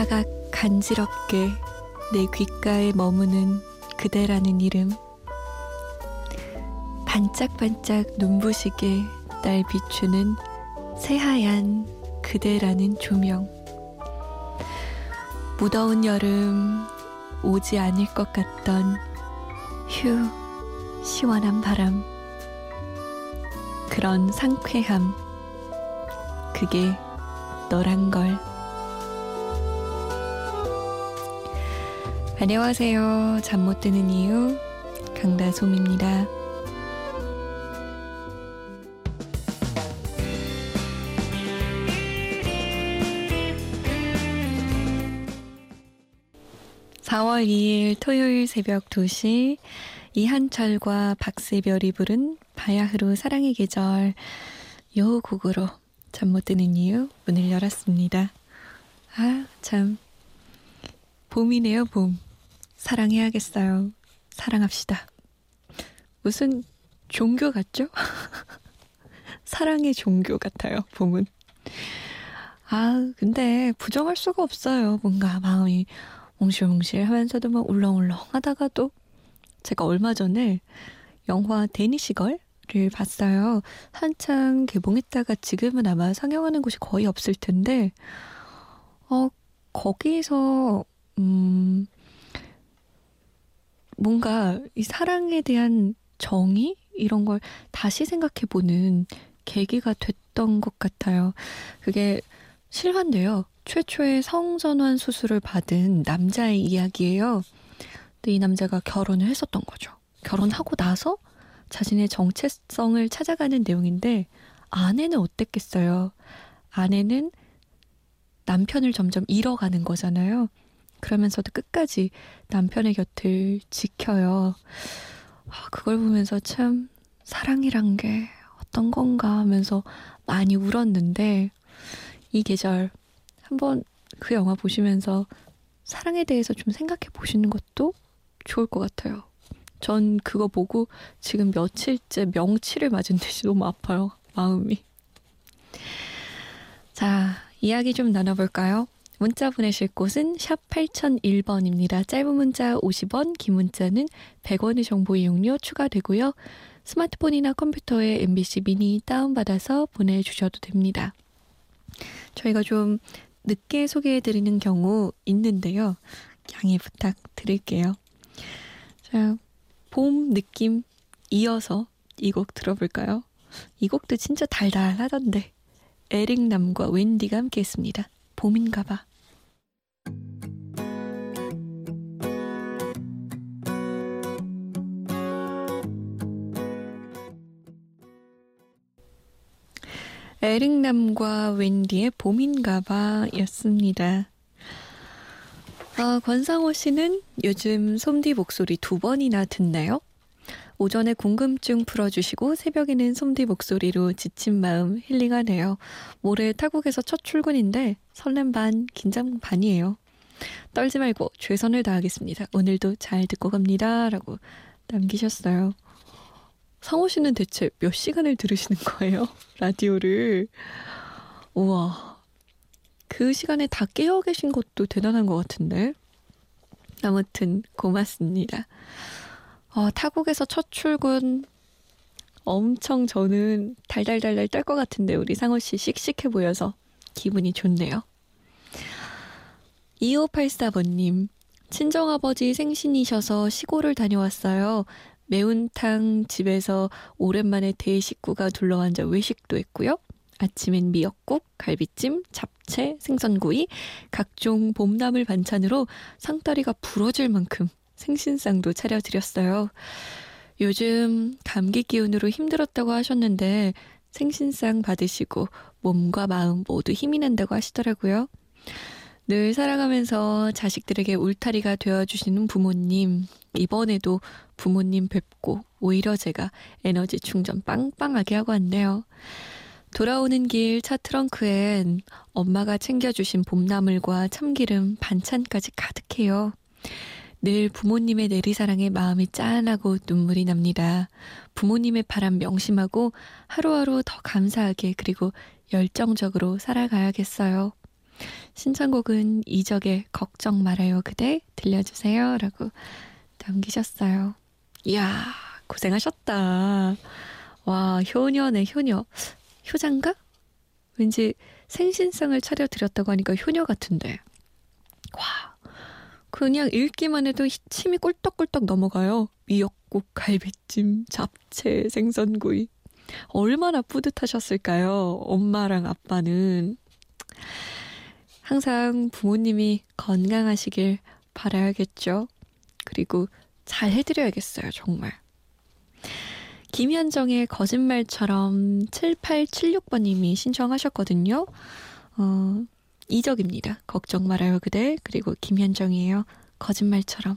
사각 간지럽게 내 귓가에 머무는 그대라는 이름. 반짝반짝 눈부시게 날 비추는 새하얀 그대라는 조명. 무더운 여름 오지 않을 것 같던 휴 시원한 바람. 그런 상쾌함. 그게 너란 걸 안녕하세요. 잠 못 드는 이유 강다솜입니다. (4월 2일) 토요일 새벽 2시 이한철과 박세별이 부른 바야흐로 사랑의 계절 요 곡으로 잠 못 드는 이유 문을 열었습니다. 아, 참. 봄이네요, 봄. 사랑해야겠어요. 사랑합시다. 무슨 종교 같죠? 사랑의 종교 같아요, 봄은. 아, 근데 부정할 수가 없어요. 뭔가 마음이 몽실몽실 하면서도 막 울렁울렁 하다가도 제가 얼마 전에 영화 데니시걸을 봤어요. 한창 개봉했다가 지금은 아마 상영하는 곳이 거의 없을 텐데, 어, 거기서, 음, 뭔가 이 사랑에 대한 정의 이런 걸 다시 생각해 보는 계기가 됐던 것 같아요. 그게 실화인데요. 최초의 성전환 수술을 받은 남자의 이야기예요. 근데 이 남자가 결혼을 했었던 거죠. 결혼하고 나서 자신의 정체성을 찾아가는 내용인데 아내는 어땠겠어요? 아내는 남편을 점점 잃어가는 거잖아요. 그러면서도 끝까지 남편의 곁을 지켜요. 아, 그걸 보면서 참 사랑이란 게 어떤 건가 하면서 많이 울었는데 이 계절 한번 그 영화 보시면서 사랑에 대해서 좀 생각해 보시는 것도 좋을 것 같아요. 전 그거 보고 지금 며칠째 명치를 맞은 듯이 너무 아파요. 마음이. 자, 이야기 좀 나눠볼까요? 문자 보내실 곳은 샵 8001번입니다. 짧은 문자 50원, 긴 문자는 100원의 정보 이용료 추가되고요. 스마트폰이나 컴퓨터에 MBC 미니 다운받아서 보내주셔도 됩니다. 저희가 좀 늦게 소개해드리는 경우 있는데요. 양해 부탁드릴게요. 자, 봄 느낌 이어서 이 곡 들어볼까요? 이 곡도 진짜 달달하던데. 에릭남과 웬디가 함께 했습니다. 봄인가봐. 에릭남과 웬디의 봄인가봐 였습니다. 아, 권상호 씨는 요즘 솜디 목소리 두 번이나 듣나요? 오전에 궁금증 풀어주시고 새벽에는 솜디 목소리로 지친 마음 힐링하네요. 모레 타국에서 첫 출근인데 설렘 반, 긴장 반이에요. 떨지 말고 최선을 다하겠습니다. 오늘도 잘 듣고 갑니다. 라고 남기셨어요. 상호 씨는 대체 몇 시간을 들으시는 거예요? 라디오를. 우와. 그 시간에 다 깨어 계신 것도 대단한 것 같은데. 아무튼 고맙습니다. 어, 타국에서 첫 출근 엄청 저는 달달달달 떨 것 같은데 우리 상호 씨 씩씩해 보여서 기분이 좋네요. 2584번님, 친정아버지 생신이셔서 시골을 다녀왔어요. 매운탕 집에서 오랜만에 대식구가 둘러앉아 외식도 했고요. 아침엔 미역국, 갈비찜, 잡채, 생선구이, 각종 봄나물 반찬으로 상다리가 부러질 만큼 생신상도 차려드렸어요. 요즘 감기 기운으로 힘들었다고 하셨는데 생신상 받으시고 몸과 마음 모두 힘이 난다고 하시더라고요. 늘 사랑하면서 자식들에게 울타리가 되어주시는 부모님. 이번에도 부모님 뵙고 오히려 제가 에너지 충전 빵빵하게 하고 왔네요. 돌아오는 길 차 트렁크엔 엄마가 챙겨주신 봄나물과 참기름, 반찬까지 가득해요. 늘 부모님의 내리사랑에 마음이 짠하고 눈물이 납니다. 부모님의 바람 명심하고 하루하루 더 감사하게 그리고 열정적으로 살아가야겠어요. 신청곡은 이적의 걱정 말아요 그대 들려주세요. 라고 남기셨어요. 이야, 고생하셨다. 와, 효녀네, 효녀. 효장가? 왠지 생신상을 차려드렸다고 하니까 효녀 같은데. 와, 그냥 읽기만 해도 침이 꿀떡꿀떡 넘어가요. 미역국, 갈비찜, 잡채, 생선구이. 얼마나 뿌듯하셨을까요? 엄마랑 아빠는. 항상 부모님이 건강하시길 바라야겠죠. 그리고 잘 해드려야겠어요, 정말. 김현정의 거짓말처럼 7876번님이 신청하셨거든요. 어, 이적입니다. 걱정 말아요, 그대. 그리고 김현정이에요. 거짓말처럼.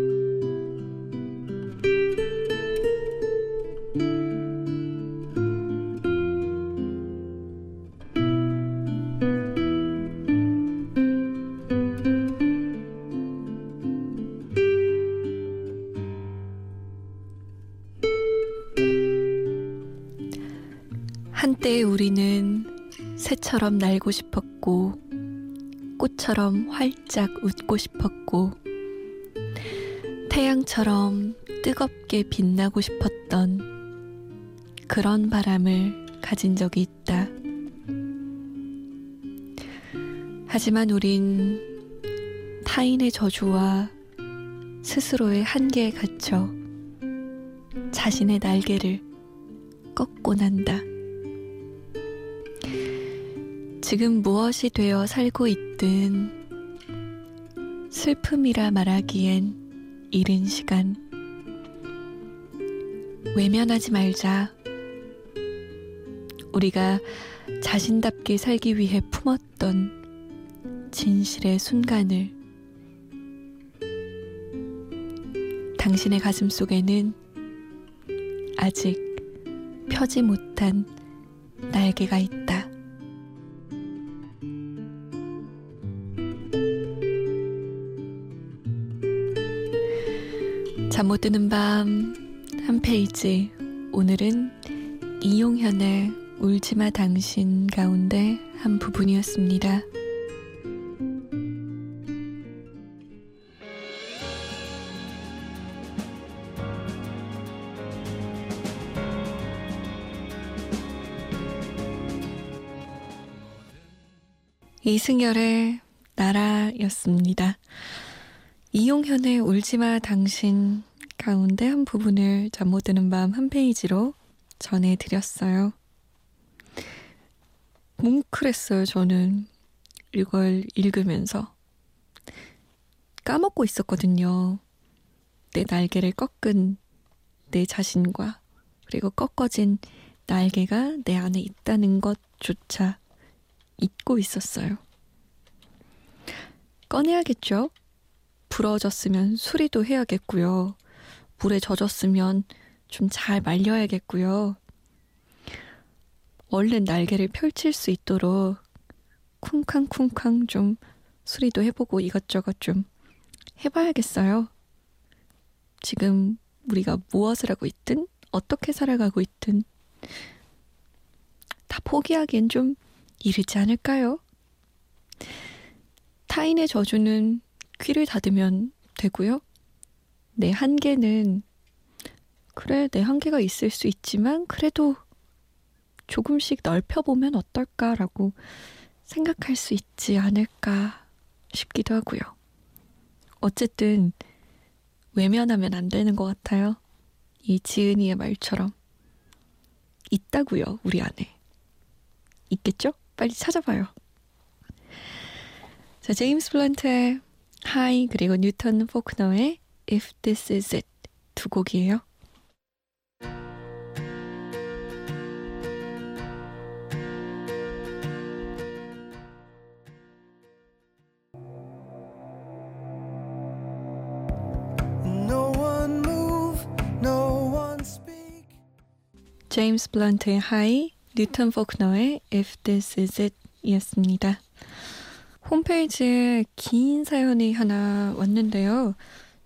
새처럼 날고 싶었고, 꽃처럼 활짝 웃고 싶었고, 태양처럼 뜨겁게 빛나고 싶었던 그런 바람을 가진 적이 있다. 하지만 우린 타인의 저주와 스스로의 한계에 갇혀 자신의 날개를 꺾고 난다. 지금 무엇이 되어 살고 있든 슬픔이라 말하기엔 이른 시간. 외면하지 말자. 우리가 자신답게 살기 위해 품었던 진실의 순간을 당신의 가슴 속에는 아직 펴지 못한 날개가 있다. 잠 못 드는 밤 한 페이지 오늘은 이용현의 울지마 당신 가운데 한 부분이었습니다. 이승열의 나라였습니다. 이용현의 울지마 당신 가운데 한 부분을 잠 못 드는 밤 한 페이지로 전해드렸어요. 뭉클했어요, 저는. 이걸 읽으면서. 까먹고 있었거든요. 내 날개를 꺾은 내 자신과, 그리고 꺾어진 날개가 내 안에 있다는 것조차 잊고 있었어요. 꺼내야겠죠? 부러졌으면 수리도 해야겠고요. 물에 젖었으면 좀 잘 말려야겠고요. 얼른 날개를 펼칠 수 있도록 쿵쾅쿵쾅 좀 수리도 해보고 이것저것 좀 해봐야겠어요. 지금 우리가 무엇을 하고 있든 어떻게 살아가고 있든 다 포기하기엔 좀 이르지 않을까요? 타인의 저주는 귀를 닫으면 되고요. 내 한계는 그래 내 한계가 있을 수 있지만 그래도 조금씩 넓혀보면 어떨까라고 생각할 수 있지 않을까 싶기도 하고요. 어쨌든 외면하면 안 되는 것 같아요. 이 지은이의 말처럼 있다고요 우리 안에 있겠죠? 빨리 찾아봐요. 자 자, 제임스 블런트의 Hi 그리고 뉴턴 포크너의 If This Is It 두 곡이에요. 제임스 블런트의 High, 뉴턴 포크너의 If This Is It 이었습니다. 홈페이지에 긴 사연이 하나 왔는데요.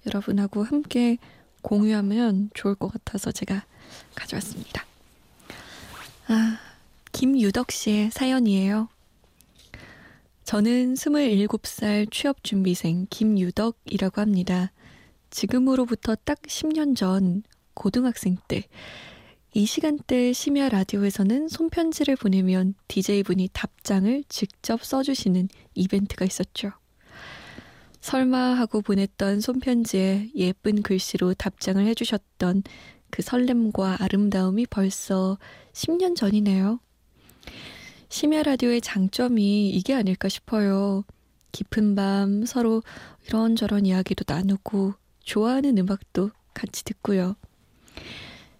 여러분하고 함께 공유하면 좋을 것 같아서 제가 가져왔습니다. 아, 김유덕 씨의 사연이에요. 저는 27살 취업준비생 김유덕이라고 합니다. 지금으로부터 딱 10년 전 고등학생 때 이 시간대 심야 라디오에서는 손편지를 보내면 DJ분이 답장을 직접 써주시는 이벤트가 있었죠. 설마 하고 보냈던 손편지에 예쁜 글씨로 답장을 해주셨던 그 설렘과 아름다움이 벌써 10년 전이네요. 심야 라디오의 장점이 이게 아닐까 싶어요. 깊은 밤 서로 이런저런 이야기도 나누고 좋아하는 음악도 같이 듣고요.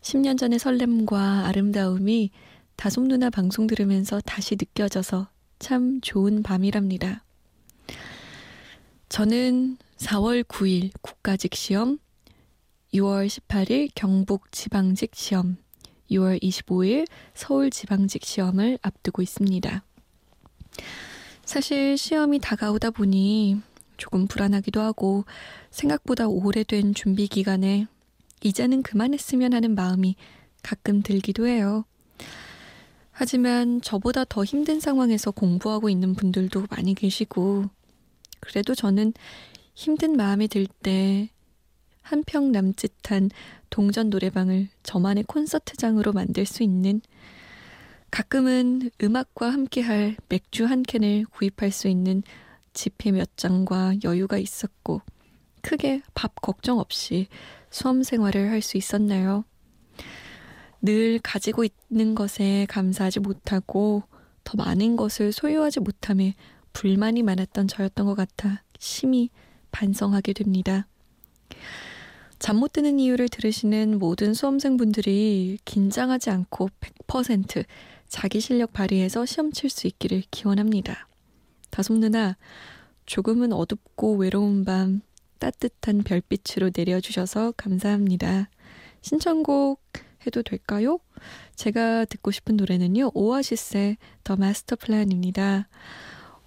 10년 전의 설렘과 아름다움이 다솜 누나 방송 들으면서 다시 느껴져서 참 좋은 밤이랍니다. 저는 4월 9일 국가직 시험, 6월 18일 경북 지방직 시험, 6월 25일 서울 지방직 시험을 앞두고 있습니다. 사실 시험이 다가오다 보니 조금 불안하기도 하고 생각보다 오래된 준비 기간에 이제는 그만했으면 하는 마음이 가끔 들기도 해요. 하지만 저보다 더 힘든 상황에서 공부하고 있는 분들도 많이 계시고, 그래도 저는 힘든 마음이 들 때 한평 남짓한 동전 노래방을 저만의 콘서트장으로 만들 수 있는 가끔은 음악과 함께할 맥주 한 캔을 구입할 수 있는 지폐 몇 장과 여유가 있었고, 크게 밥 걱정 없이 수험 생활을 할 수 있었나요? 늘 가지고 있는 것에 감사하지 못하고 더 많은 것을 소유하지 못함에 불만이 많았던 저였던 것 같아 심히 반성하게 됩니다. 잠 못 드는 이유를 들으시는 모든 수험생분들이 긴장하지 않고 100% 자기 실력 발휘해서 시험 칠 수 있기를 기원합니다. 다솜 누나, 조금은 어둡고 외로운 밤 따뜻한 별빛으로 내려주셔서 감사합니다. 신청곡 해도 될까요? 제가 듣고 싶은 노래는요, 오아시스의 The Master Plan입니다.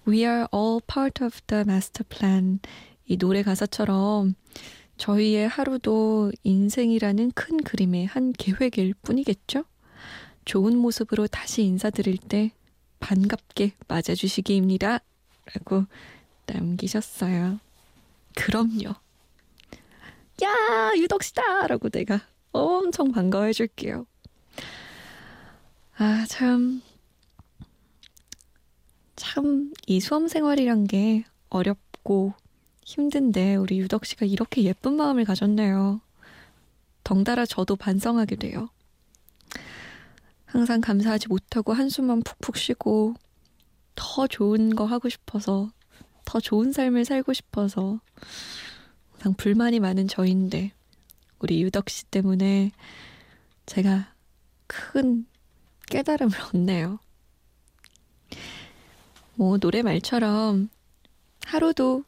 We are all part of the master plan. 이 노래 가사처럼 저희의 하루도 인생이라는 큰 그림의 한 계획일 뿐이겠죠? 좋은 모습으로 다시 인사드릴 때 반갑게 맞아주시기입니다. 라고 남기셨어요. 그럼요. 야, 유덕씨다! 라고 내가 엄청 반가워해 줄게요. 아, 참. 참, 이 수험 생활이란 게 어렵고 힘든데 우리 유덕 씨가 이렇게 예쁜 마음을 가졌네요. 덩달아 저도 반성하게 돼요. 항상 감사하지 못하고 한숨만 푹푹 쉬고 더 좋은 거 하고 싶어서 더 좋은 삶을 살고 싶어서 항상 불만이 많은 저인데 우리 유덕 씨 때문에 제가 큰 깨달음을 얻네요. 뭐 노래 말처럼 하루도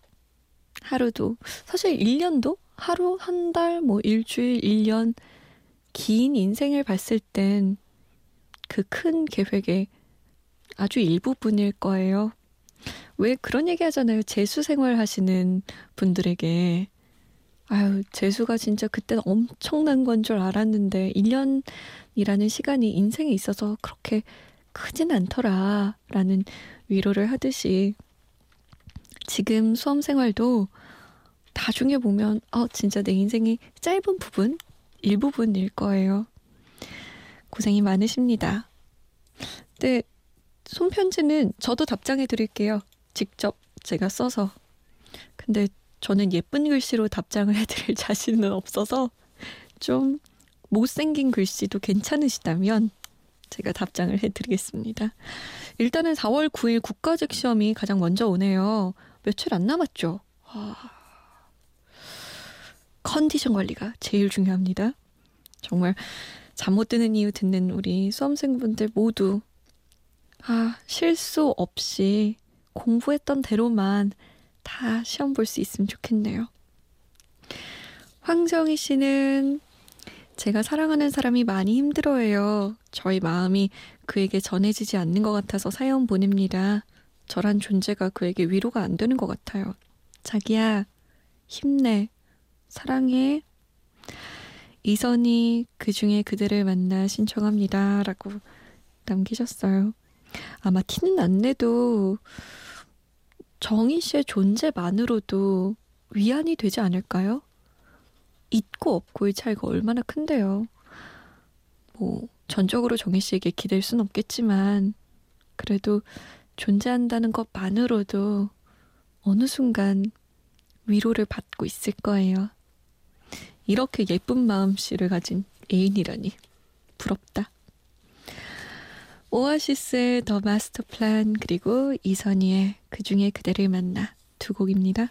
하루도 사실 1년도 하루 한 달 뭐 일주일 1년 긴 인생을 봤을 땐 그 큰 계획의 아주 일부분일 거예요. 왜 그런 얘기 하잖아요. 재수 생활 하시는 분들에게. 아유, 재수가 진짜 그때는 엄청난 건 줄 알았는데, 1년이라는 시간이 인생에 있어서 그렇게 크진 않더라. 라는 위로를 하듯이, 지금 수험 생활도 나중에 보면, 어, 진짜 내 인생이 짧은 부분? 일부분일 거예요. 고생이 많으십니다. 근데 손편지는 저도 답장해 드릴게요. 직접 제가 써서. 근데 저는 예쁜 글씨로 답장을 해드릴 자신은 없어서 좀 못생긴 글씨도 괜찮으시다면 제가 답장을 해드리겠습니다. 일단은 4월 9일 국가직 시험이 가장 먼저 오네요. 며칠 안 남았죠. 아, 컨디션 관리가 제일 중요합니다. 정말 잠 못 드는 이유 듣는 우리 수험생분들 모두 아, 실수 없이 공부했던 대로만 다 시험 볼 수 있으면 좋겠네요. 황정희 씨는 제가 사랑하는 사람이 많이 힘들어해요. 저희 마음이 그에게 전해지지 않는 것 같아서 사연 보냅니다. 저란 존재가 그에게 위로가 안 되는 것 같아요. 자기야, 힘내. 사랑해. 이선이 그 중에 그들을 만나 신청합니다. 라고 남기셨어요. 아마 티는 안 내도 정희 씨의 존재만으로도 위안이 되지 않을까요? 있고 없고의 차이가 얼마나 큰데요. 뭐, 전적으로 정희 씨에게 기댈 순 없겠지만, 그래도 존재한다는 것만으로도 어느 순간 위로를 받고 있을 거예요. 이렇게 예쁜 마음씨를 가진 애인이라니. 부럽다. 오아시스의 더 마스터 플랜 그리고 이선희의 그중에 그대를 만나 두 곡입니다.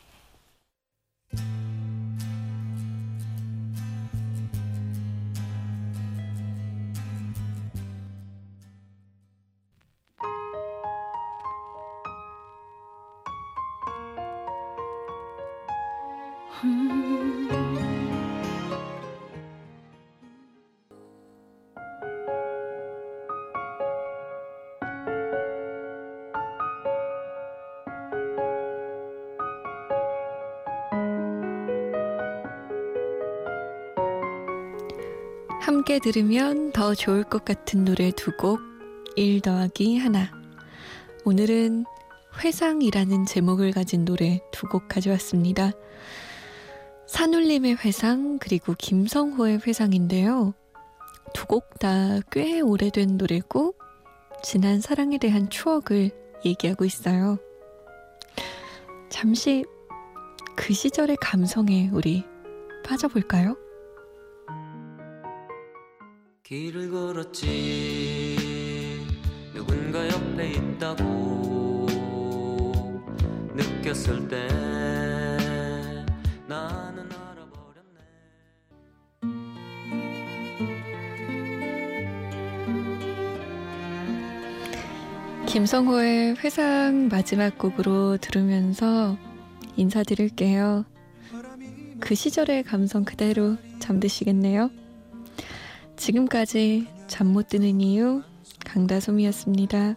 함께 들으면 더 좋을 것 같은 노래 두 곡, 1 더하기 하나. 오늘은 회상이라는 제목을 가진 노래 두 곡 가져왔습니다. 산울림의 회상, 그리고 김성호의 회상인데요. 두 곡 다 꽤 오래된 노래고, 지난 사랑에 대한 추억을 얘기하고 있어요. 잠시 그 시절의 감성에 우리 빠져볼까요? 길을 걸었지 누군가 옆에 있다고 느꼈을 때나 김성호의 회상 마지막 곡으로 들으면서 인사드릴게요. 그 시절의 감성 그대로 잠드시겠네요. 지금까지 잠 못 드는 이유 강다솜이었습니다.